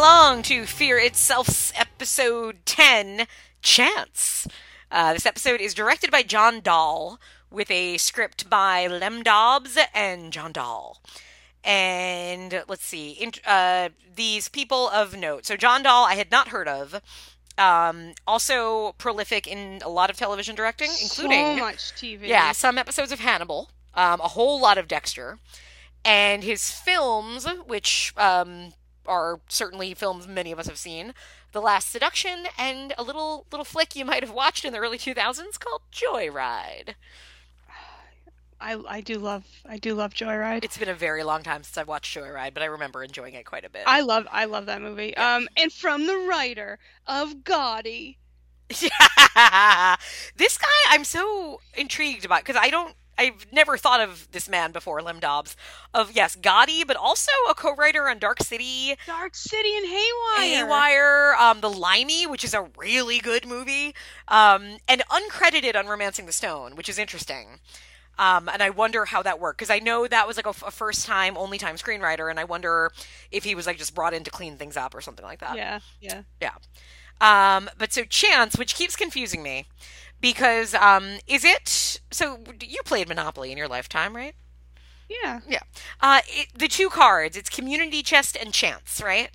along to Fear Itself's episode 10, Chance. Uh, this episode is directed by John Dahl with a script by Lem Dobbs and John Dahl. And let's see, uh, these people of note. So, John Dahl, I had not heard of. Um, also prolific in a lot of television directing, including so much TV. yeah, some episodes of Hannibal, um, a whole lot of Dexter, and his films, which um, are certainly films many of us have seen, The Last Seduction, and a little little flick you might have watched in the early 2000s called Joyride. I I do love I do love Joyride. It's been a very long time since I've watched Joyride, but I remember enjoying it quite a bit. I love I love that movie. Um, and from the writer of Gotti. Yeah. this guy I'm so intrigued about because I don't I've never thought of this man before, Lem Dobbs, of yes, Gotti, but also a co-writer on Dark City, Dark City and Haywire. Haywire, um, The Limey, which is a really good movie, um, and uncredited on Romancing the Stone, which is interesting. Um, and I wonder how that worked because I know that was like a, a first time, only time screenwriter, and I wonder if he was like just brought in to clean things up or something like that. Yeah, yeah. Yeah. Um, but so Chance, which keeps confusing me, because um, is it so? You played Monopoly in your lifetime, right? Yeah, Yeah. Uh, it, the two cards, it's Community Chest and Chance, right?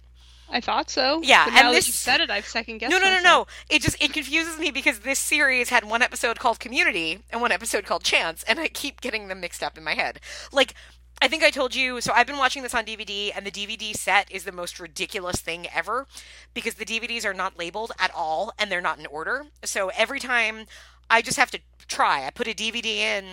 I thought so. Yeah, but and now this- that you said it, I've second guessed. No, no, no, myself. no. It just it confuses me because this series had one episode called Community and one episode called Chance, and I keep getting them mixed up in my head. Like. I think I told you. So I've been watching this on DVD, and the DVD set is the most ridiculous thing ever because the DVDs are not labeled at all and they're not in order. So every time I just have to try, I put a DVD in,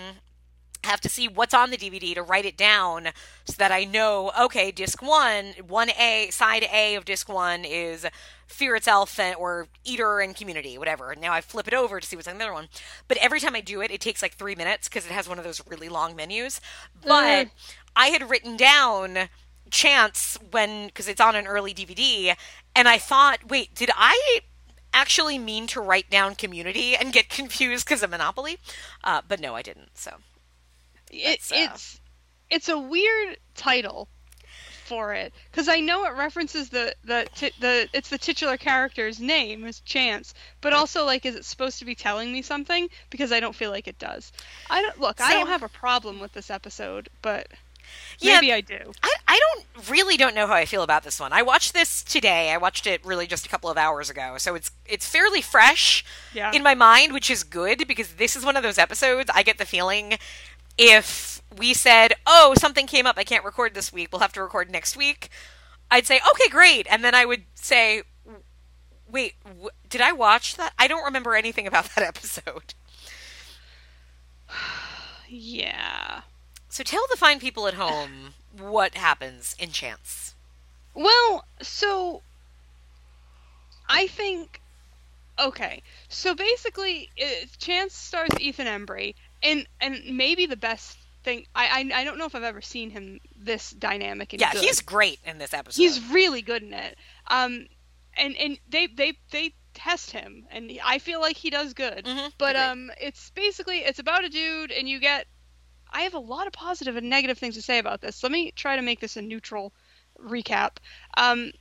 have to see what's on the DVD to write it down so that I know, okay, disc one, 1A, side A of disc one is Fear Itself and- or Eater and Community, whatever. Now I flip it over to see what's on the other one. But every time I do it, it takes like three minutes because it has one of those really long menus. But I had written down Chance when, because it's on an early DVD, and I thought, wait, did I actually mean to write down Community and get confused because of Monopoly? Uh, but no, I didn't. So. It, uh, it's it's a weird title for it because I know it references the the ti- the it's the titular character's name is Chance, but also like is it supposed to be telling me something? Because I don't feel like it does. I don't look. I don't have a problem with this episode, but Yeah, maybe I do. I, I don't really don't know how I feel about this one. I watched this today. I watched it really just a couple of hours ago, so it's it's fairly fresh Yeah. in my mind, which is good because this is one of those episodes. I get the feeling if we said, "Oh, something came up, I can't record this week. We'll have to record next week," I'd say, "Okay, great," and then I would say, "Wait, w- did I watch that? I don't remember anything about that episode." Yeah. So tell the fine people at home what happens in Chance. Well, so I think okay. So basically, it, Chance stars Ethan Embry, and and maybe the best thing I I, I don't know if I've ever seen him this dynamic and Yeah, good. he's great in this episode. he's really good in it. Um, and and they they they test him, and I feel like he does good. Mhm, But agreed. um, it's basically it's about a dude, and you get. I have a lot of positive and negative things to say about this. Let me try to make this a neutral recap. Um,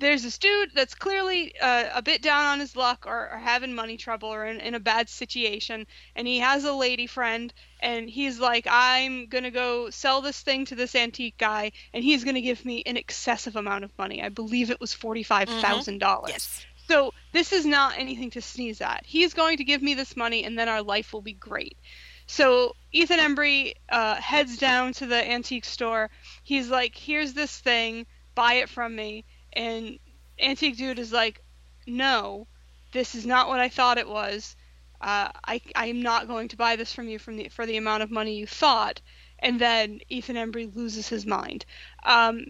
there's this dude that's clearly uh, a bit down on his luck or, or having money trouble or in, in a bad situation and he has a lady friend and he's like i'm gonna go sell this thing to this antique guy and he's gonna give me an excessive amount of money i believe it was $45000 yes. so this is not anything to sneeze at. He's going to give me this money, and then our life will be great. So Ethan Embry uh, heads down to the antique store. He's like, "Here's this thing, buy it from me." And antique dude is like, "No, this is not what I thought it was. Uh, I I am not going to buy this from you from the for the amount of money you thought." And then Ethan Embry loses his mind. Um,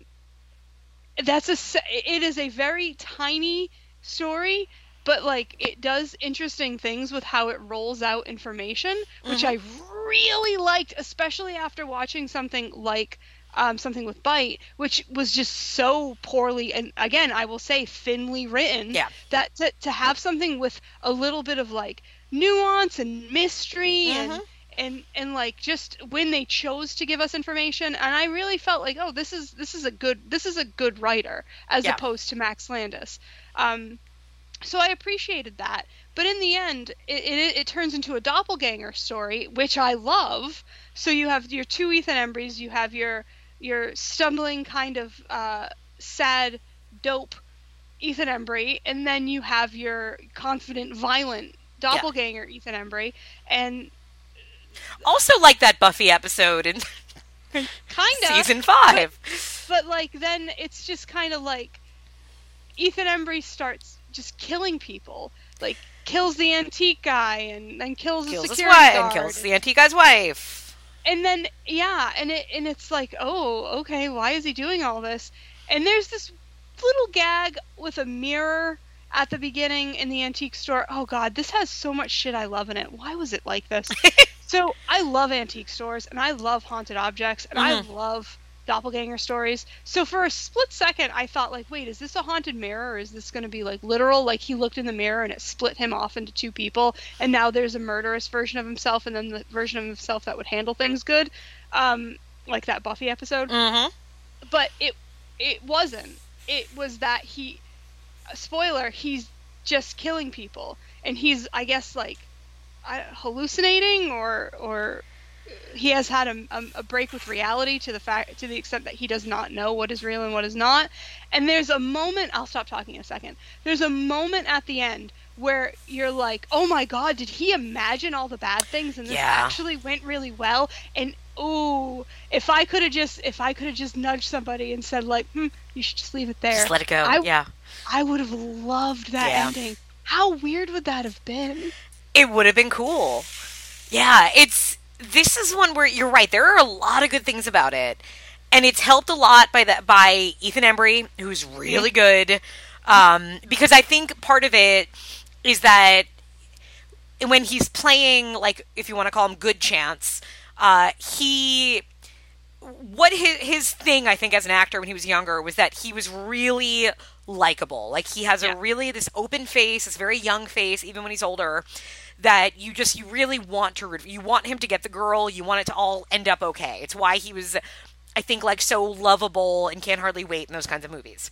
that's a it is a very tiny story but like it does interesting things with how it rolls out information which i really liked especially after watching something like um, something with bite which was just so poorly and again i will say thinly written Yeah. that to, to have something with a little bit of like nuance and mystery and Mhm. and and like just when they chose to give us information and i really felt like oh this is this is a good this is a good writer as Yeah. opposed to max landis um so i appreciated that but in the end it, it, it turns into a doppelganger story which i love so you have your two ethan embry's you have your your stumbling kind of uh sad dope ethan embry and then you have your confident violent doppelganger ethan embry and Also, like that Buffy episode in kind of season five. but like then it's just kind of like Ethan Embry starts just killing people, like kills the antique guy and then kills, kills the his security wife guard. and kills the antique guy's wife. And then yeah, and it and it's like, oh, okay, why is he doing all this? And there's this little gag with a mirror at the beginning in the antique store. Oh god, this has so much shit I love in it. Why was it like this? so I love antique stores and I love haunted objects and I mm-hmm. love doppelganger stories. So for a split second I thought like, wait, is this a haunted mirror or is this going to be like literal like he looked in the mirror and it split him off into two people and now there's a murderous version of himself and then the version of himself that would handle things good. Um like that Buffy episode Mm-hmm. but it it wasn't. It was that he spoiler, he's just killing people and he's I guess like I, hallucinating or or he has had a, a, a break with reality to the fact to the extent that he does not know what is real and what is not. And there's a moment I'll stop talking in a second. There's a moment at the end where you're like, "Oh my god, did he imagine all the bad things and this Yeah. actually went really well?" And ooh, if I could have just if I could have just nudged somebody and said like, "Hmm, you should just leave it there." Just let it go. I- yeah. I would have loved that Yeah. ending. How weird would that have been? It would have been cool. Yeah, it's this is one where you're right. There are a lot of good things about it, and it's helped a lot by that by Ethan Embry, who's really good. Um, because I think part of it is that when he's playing, like if you want to call him Good Chance, uh, he what his his thing I think as an actor when he was younger was that he was really likable. Like he has Yeah. a really this open face, this very young face, even when he's older. That you just you really want to you want him to get the girl. You want it to all end up okay. It's why he was, I think, like so lovable and can't hardly wait in those kinds of movies.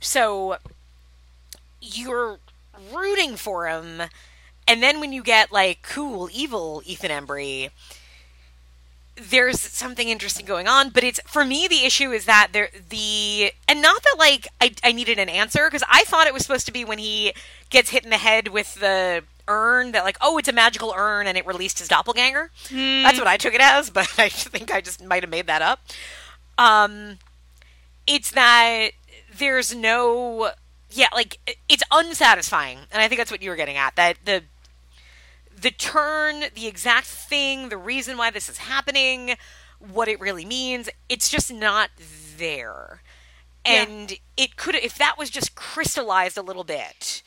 So you're rooting for him, and then when you get like cool evil Ethan Embry, there's something interesting going on but it's for me the issue is that there the and not that like i, I needed an answer because i thought it was supposed to be when he gets hit in the head with the urn that like oh it's a magical urn and it released his doppelganger that's what i took it as but i think i just might have made that up um it's that there's no yeah like it's unsatisfying and i think that's what you were getting at that the the turn, the exact thing, the reason why this is happening, what it really means, it's just not there. Yeah. And it could if that was just crystallized a little bit,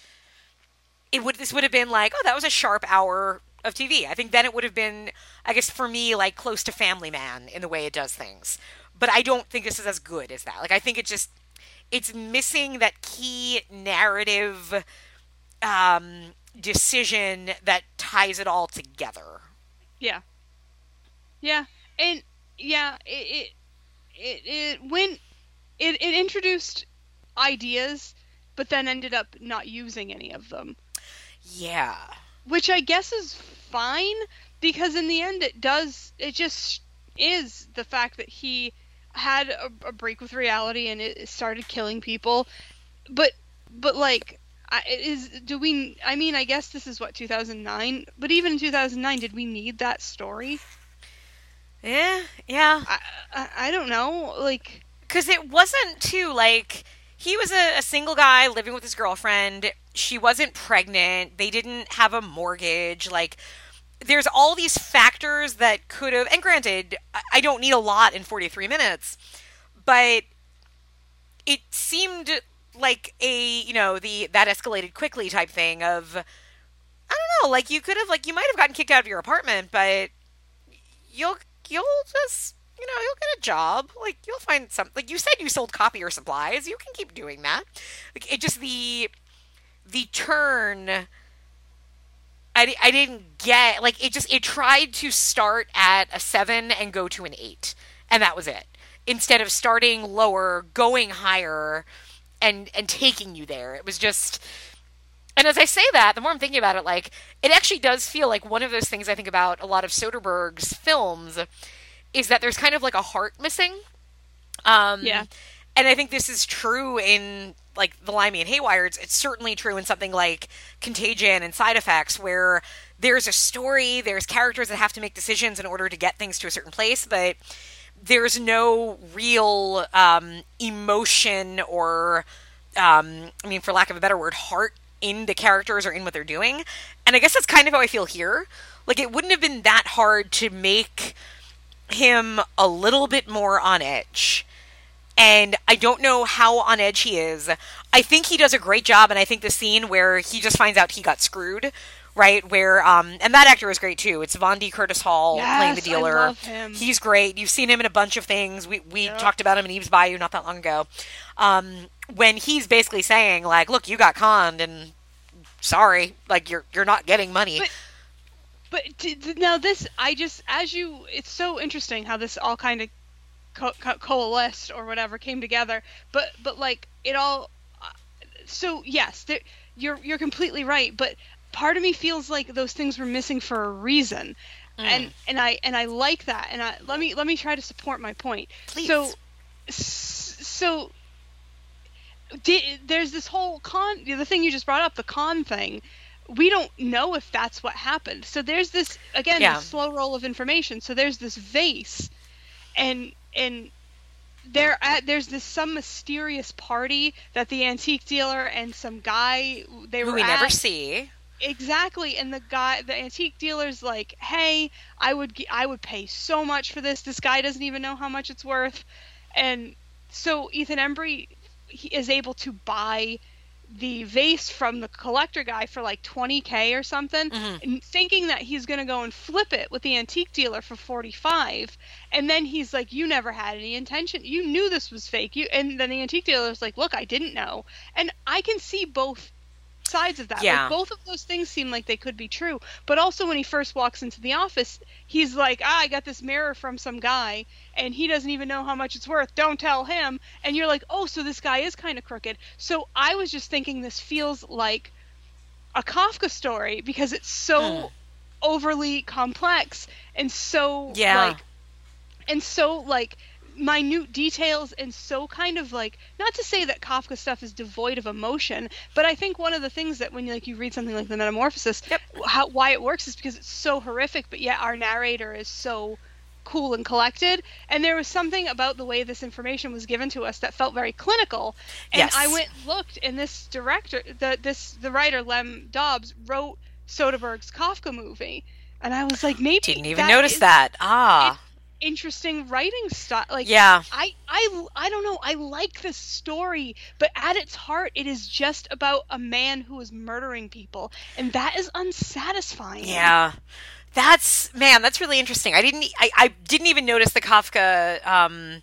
it would this would have been like, oh, that was a sharp hour of TV. I think then it would have been I guess for me like close to Family Man in the way it does things. But I don't think this is as good as that. Like I think it just it's missing that key narrative um decision that ties it all together. Yeah. Yeah, and yeah, it it it, it when it, it introduced ideas, but then ended up not using any of them, Yeah. which I guess is fine because in the end it does it just is the fact that he had a, a break with reality and it started killing people, but but like. I, it is do we i mean i guess this is what 2009 but even in 2009 did we need that story Yeah, yeah. I, I, I don't know. Like, Because it wasn't too like he was a, a single guy living with his girlfriend. She wasn't pregnant. They didn't have a mortgage. Like, there's all these factors that could have. And granted, I, don't need a lot in 43 minutes, but it seemed like a you know the that escalated quickly type thing of I don't know. Like you could have like you might have gotten kicked out of your apartment, but you'll you'll just you know you'll get a job like you'll find some like you said you sold copier supplies you can keep doing that like it just the the turn I, I, didn't get like it just it tried to start at a seven and go to an eight and that was it instead of starting lower going higher and and taking you there it was just and as I say that, the more I'm thinking about it, like it actually does feel like one of those things I think about a lot of Soderbergh's films is that there's kind of like a heart missing. Um, Yeah. And I think this is true in like the Limey and Haywire. It's, it's certainly true in something like Contagion and Side Effects, where there's a story, there's characters that have to make decisions in order to get things to a certain place, but there's no real um, emotion or, um, I mean, for lack of a better word, heart in the characters or in what they're doing. And I guess that's kind of how I feel here. Like, it wouldn't have been that hard to make him a little bit more on edge. And I don't know how on edge he is. I think he does a great job, and I think the scene where he just finds out he got screwed, right? Where um, and that actor is great too. It's Vondie Curtis Hall playing the Yes, I dealer. love him. He's great. You've seen him in a bunch of things. We we Yep. talked about him in Eve's Bayou not that long ago. Um, when he's basically saying like, "Look, you got conned, and sorry, like you're you're not getting money." But- But now this, I just as you, it's so interesting how this all kind of co- co- coalesced or whatever came together. But but like it all, uh, so yes, there, you're you're completely right. But part of me feels like those things were missing for a reason, and and I and I like that. And I let me let me try to support my point. Please. So so. Di- there's this whole con the thing you just brought up the con thing we don't know if that's what happened. So there's this again Yeah. slow roll of information. So there's this vase, and and there at, there's this some mysterious party that the antique dealer and some guy they who we at. never see. exactly and the guy the antique dealer's like hey i would i would pay so much for this this guy doesn't even know how much it's worth and so ethan embry he is able to buy the vase from the collector guy for like 20k or something Mhm. and thinking that he's going to go and flip it with the antique dealer for 45 and then he's like you never had any intention you knew this was fake you and then the antique dealer's like look i didn't know and i can see both sides of that Yeah. like both of those things seem like they could be true but also when he first walks into the office he's like ah, i got this mirror from some guy and he doesn't even know how much it's worth don't tell him and you're like oh so this guy is kind of crooked so i was just thinking this feels like a kafka story because it's so Hmm. overly complex and so Yeah. like and so like minute details and so kind of like not to say that Kafka stuff is devoid of emotion, but I think one of the things that when you like you read something like the Metamorphosis, Yep. how why it works is because it's so horrific, but yet our narrator is so cool and collected and there was something about the way this information was given to us that felt very clinical and Yes. i went looked and this director the this the writer lem dobbs wrote soderbergh's kafka movie and i was like maybe Didn't even notice is that. Ah, interesting writing style like yeah. I, I I don't know. I like this story, but at its heart, it is just about a man who is murdering people, and that is unsatisfying. Yeah. That's man, that's really interesting. I didn't I, I didn't even notice the Kafka um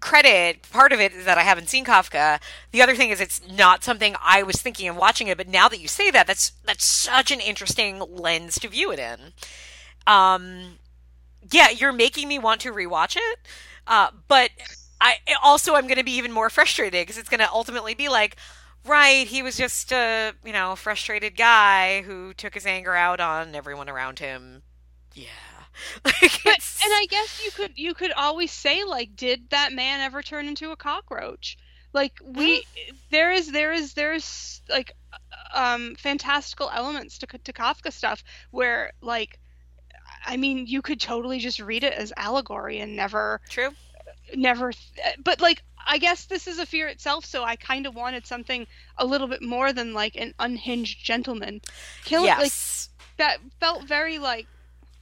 credit. Part of it is that I haven't seen Kafka. The other thing is it's not something I was thinking of watching it, but now that you say that, that's that's such an interesting lens to view it in. Um yeah, you're making me want to rewatch it. Uh but I also I'm going to be even more frustrated because it's going to ultimately be like Right, he was just a, you know, frustrated guy who took his anger out on everyone around him. Yeah. Like, But and I guess you could you could always say like, did that man ever turn into a cockroach? Like we there is there is there's like um fantastical elements to to Kafka stuff where like I mean you could totally just read it as allegory and never True. never but like i guess this is a fear itself so i kind of wanted something a little bit more than like an unhinged gentleman killing like yes. that felt very like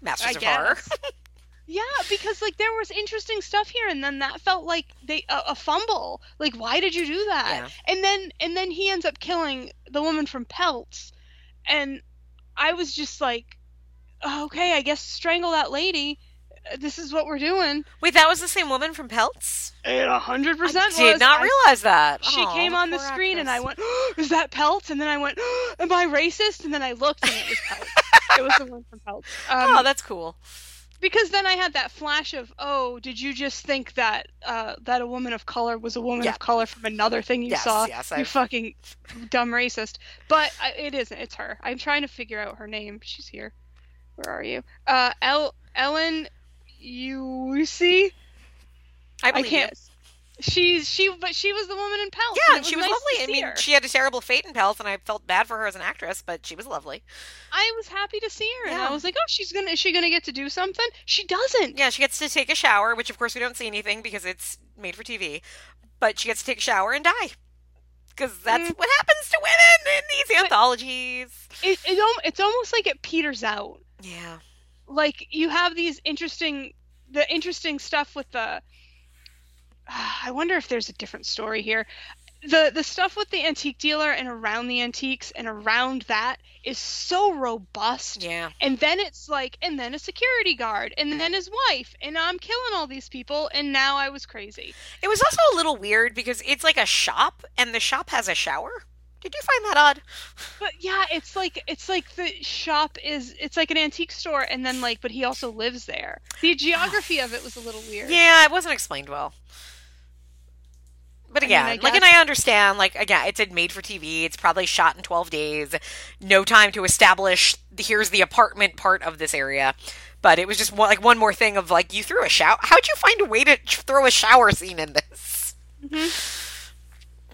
Masters I of Horror. yeah because like there was interesting stuff here and then that felt like they a, a fumble like why did you do that Yeah. and then and then he ends up killing the woman from pelts and i was just like "Oh, okay i guess strangle that lady this is what we're doing. Wait, that was the same woman from Pelts? It a hundred percent I did not I- realize that. she came on the screen and I actress. went, "Is that Pelts?" And then I went, "Am I racist?" And then I looked and it was Pelts. it was the one from Pelts. Um, oh, that's cool. because then I had that flash of, "Oh, did you just think that uh, that a woman of color was a woman Yeah. of color from another thing you Yes, saw?" yes, you I've- fucking dumb racist. But I, it isn't. It's her. I'm trying to figure out her name. She's here. Where are you? Uh, El- Ellen Ewusie. I I can't. you. She's she, but she was the woman in Pelts. Yeah, she was nice lovely. I mean, her. she had a terrible fate in Pelts, and I felt bad for her as an actress, but she was lovely. I was happy to see her, and I was like, "Oh, she's gonna is she gonna get to do something?" She doesn't. Yeah, she gets to take a shower, which of course we don't see anything because it's made for TV. But she gets to take a shower and die. Because that's Mm. what happens to women in these anthologies. It, it it's almost like it peters out. Yeah. Like you have these interesting, the interesting stuff with the. I wonder if there's a different story here. The the stuff with the antique dealer and around the antiques and around that is so robust. Yeah. And then it's like, and then a security guard, and then his wife, and I'm killing all these people, and now I was crazy. It was also a little weird because it's like a shop, and the shop has a shower. Did you find that odd? But yeah, it's like it's like the shop is it's like an antique store, and then like, but he also lives there. The geography of it was a little weird. Yeah, it wasn't explained well. But I mean, again, I like, and I understand, like, again, it's made for TV. It's probably shot in 12 days. No time to establish, here's the apartment part of this area. But it was just one, like one more thing of, like, you threw a shower. How'd you find a way to throw a shower scene in this? Mhm.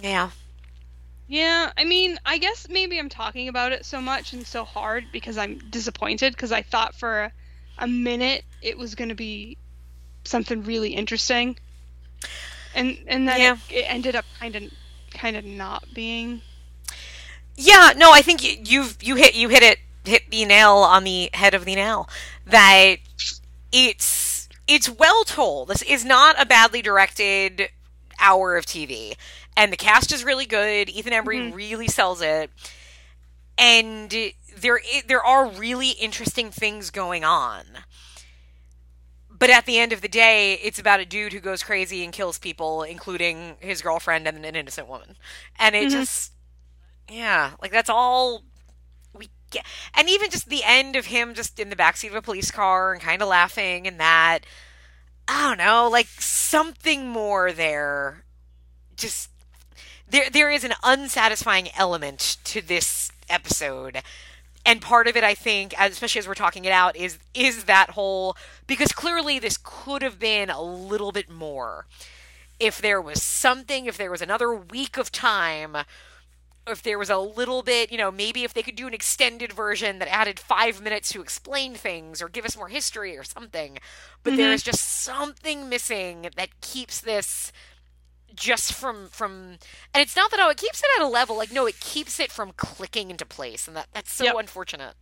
Yeah. Yeah, I mean, I guess maybe I'm talking about it so much and so hard because I'm disappointed because I thought for a, minute it was going to be something really interesting, and and then Yeah. it, it ended up kind of kind of not being. Yeah, no, I think you, you've you hit you hit it hit the nail on the head of the nail. That it's it's well told. This is not a badly directed hour of TV, and the cast is really good. Ethan Embry Mhm. really sells it, and there there are really interesting things going on. But at the end of the day, it's about a dude who goes crazy and kills people, including his girlfriend and an innocent woman. And it Mhm. just yeah, like that's all we get. And even just the end of him just in the backseat of a police car and kind of laughing and that. I don't know, like something more there. Just there there is an unsatisfying element to this episode. And part of it I think, especially as we're talking it out, is is that whole because clearly this could have been a little bit more. If there was something, if there was another week of time if there was a little bit, you know, maybe if they could do an extended version that added five minutes to explain things or give us more history or something. But there Mhm. is just something missing that keeps this just from from and it's not that oh it keeps it at a level like no it keeps it from clicking into place and that that's so Yep. unfortunate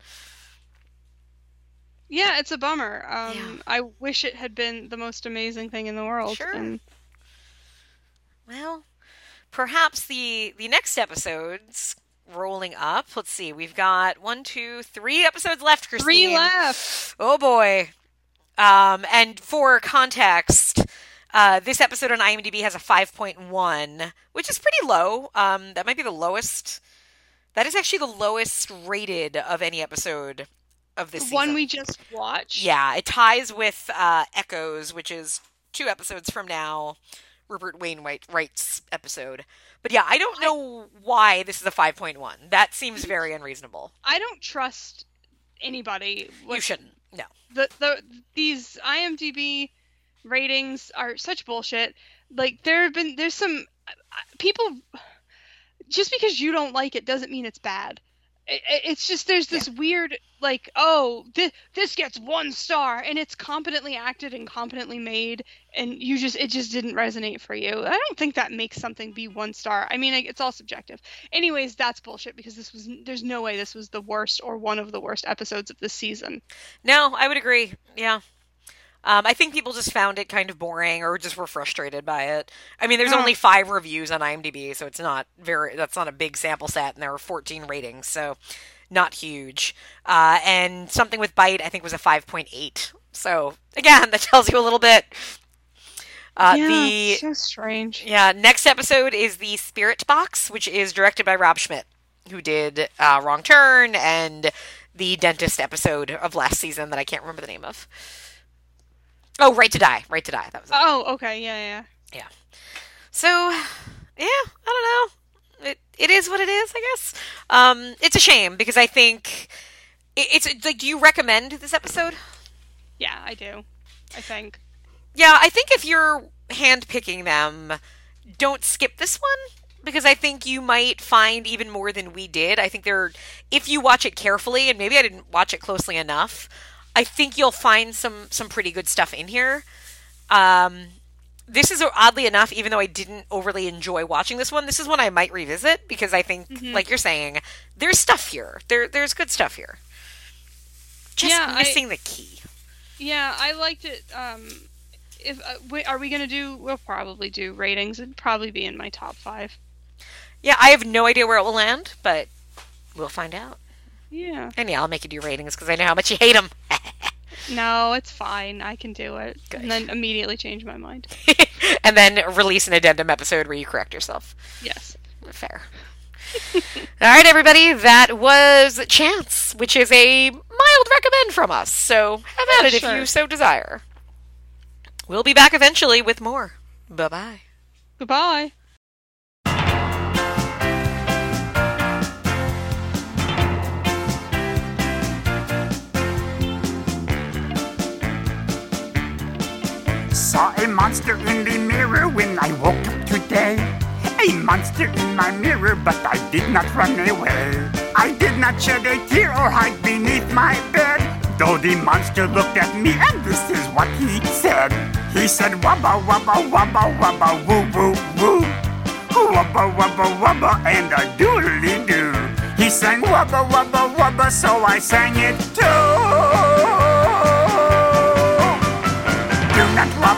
Yeah, it's a bummer. Um, Yeah. I wish it had been the most amazing thing in the world. Sure. And well perhaps the the next episodes rolling up let's see we've got one two three episodes left Christine. three left. Oh boy. Um, and for context, uh, this episode on IMDb has a 5.1, which is pretty low. Um, that might be the lowest. That is actually the lowest rated of any episode of The this one we just watched. Yeah, it ties with uh, Echoes, which is two episodes from now, Rupert Wainwright Wright's episode. But yeah, I don't know why this is a 5.1. That seems very unreasonable. I don't trust anybody. You shouldn't. No. the the these IMDb ratings are such bullshit. Like there have been there's some people just because you don't like it doesn't mean it's bad. It, it- it's just there's this weird like oh this this gets one star and it's competently acted and competently made and you just it just didn't resonate for you. I don't think that makes something be one star. I mean it's all subjective. Anyways, that's bullshit because this was there's no way this was the worst or one of the worst episodes of this season. No, I would agree. Yeah. Um, I think people just found it kind of boring or just were frustrated by it. I mean, there's Oh. only five reviews on IMDb, so it's not very, that's not a big sample set, and there are 14 ratings, so not huge. Uh, and something with Bite, I think, was a 5.8 So again, that tells you a little bit. Uh, yeah, the so strange. yeah next episode is the Spirit Box, which is directed by Rob Schmidt, who did uh, Wrong Turn and the dentist episode of last season that I can't remember the name of. Oh, Right to Die. Right to Die. That was it. Oh, okay, yeah, yeah. Yeah. So, yeah, I don't know. It it is what it is, I guess. Um, it's a shame because I think it, it's like. Do you recommend this episode? Yeah, I do. I think. Yeah, I think if you're handpicking them, don't skip this one because I think you might find even more than we did. I think there, if you watch it carefully, and maybe I didn't watch it closely enough, I think you'll find some some pretty good stuff in here. Um, this is oddly enough, even though I didn't overly enjoy watching this one, this is one I might revisit because I think, Mhm. like you're saying, there's stuff here. There, there's good stuff here. Just Yeah, I- missing the key. Yeah, I liked it. Um, if uh, wait, are we gonna do? We'll probably do ratings. It'd probably be in my top five. Yeah, I have no idea where it will land, but we'll find out. Yeah. And yeah, I'll make you do ratings because I know how much you hate them. No, it's fine. I can do it, Good. and then immediately change my mind. and then release an addendum episode where you correct yourself. Yes. Fair. All right, everybody, that was Chance, which is a mild recommend from us. So have at it if you so desire. We'll be back eventually with more. Bye bye. Goodbye. Saw a monster in the mirror when I woke up today. A monster in my mirror, but I did not run away. I did not shed a tear or hide beneath my bed. Though the monster looked at me, and this is what he said. He said, Wubba, wubba, wubba, wubba, woo, woo, woo. Wubba, wubba, wubba, and a doodly doo. He sang wubba, wubba, wubba, so I sang it too.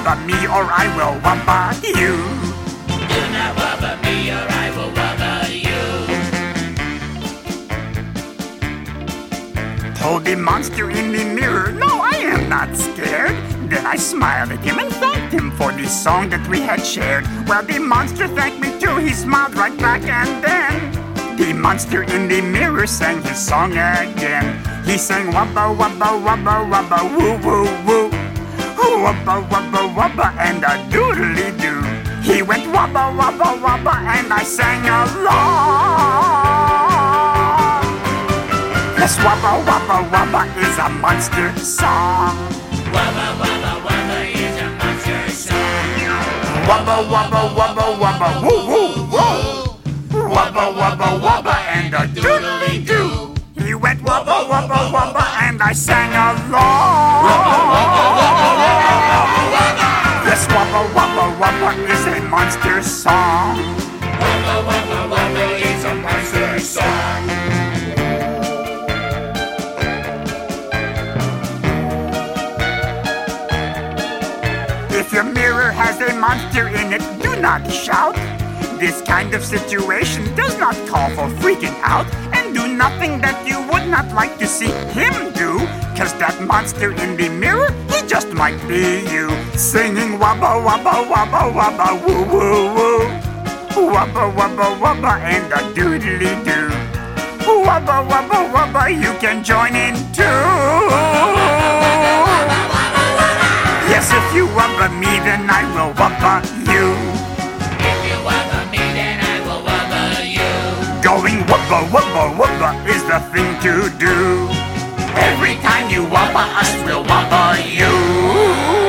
Not wubba me or I will wubba you. Told the monster in the mirror, no, I am not scared. Then I smiled at him and thanked him for the song that we had shared. Well, the monster thanked me too, he smiled right back and then the monster in the mirror sang his song again. He sang wubba wubba wubba wubba woo woo woo. Wubba wubba wubba and a doodly doo. He went wubba wubba wubba and I sang along. Yes, wubba wubba wubba is a monster song. Wubba wubba wubba is a monster song. Wubba wubba wubba wubba woo woo woo. Wubba wubba wubba and a doodly doo. He went wubba wubba wubba and I sang along. Yes, wubba wubba wubba is a monster song. Wubba is a monster song. If your mirror has a monster in it, do not shout. This kind of situation does not call for freaking out. Do nothing that you would not like to see him do. Cause that monster in the mirror, he just might be you. Singing wubba wubba wubba wubba woo woo woo. Wubba wubba wubba and a doodly doo. Wubba wubba wubba, you can join in too. Yes, if you wubba me, then I will wubba you. Going wubba wubba wubba is the thing to do. Every time you wubba us, we'll wubba you.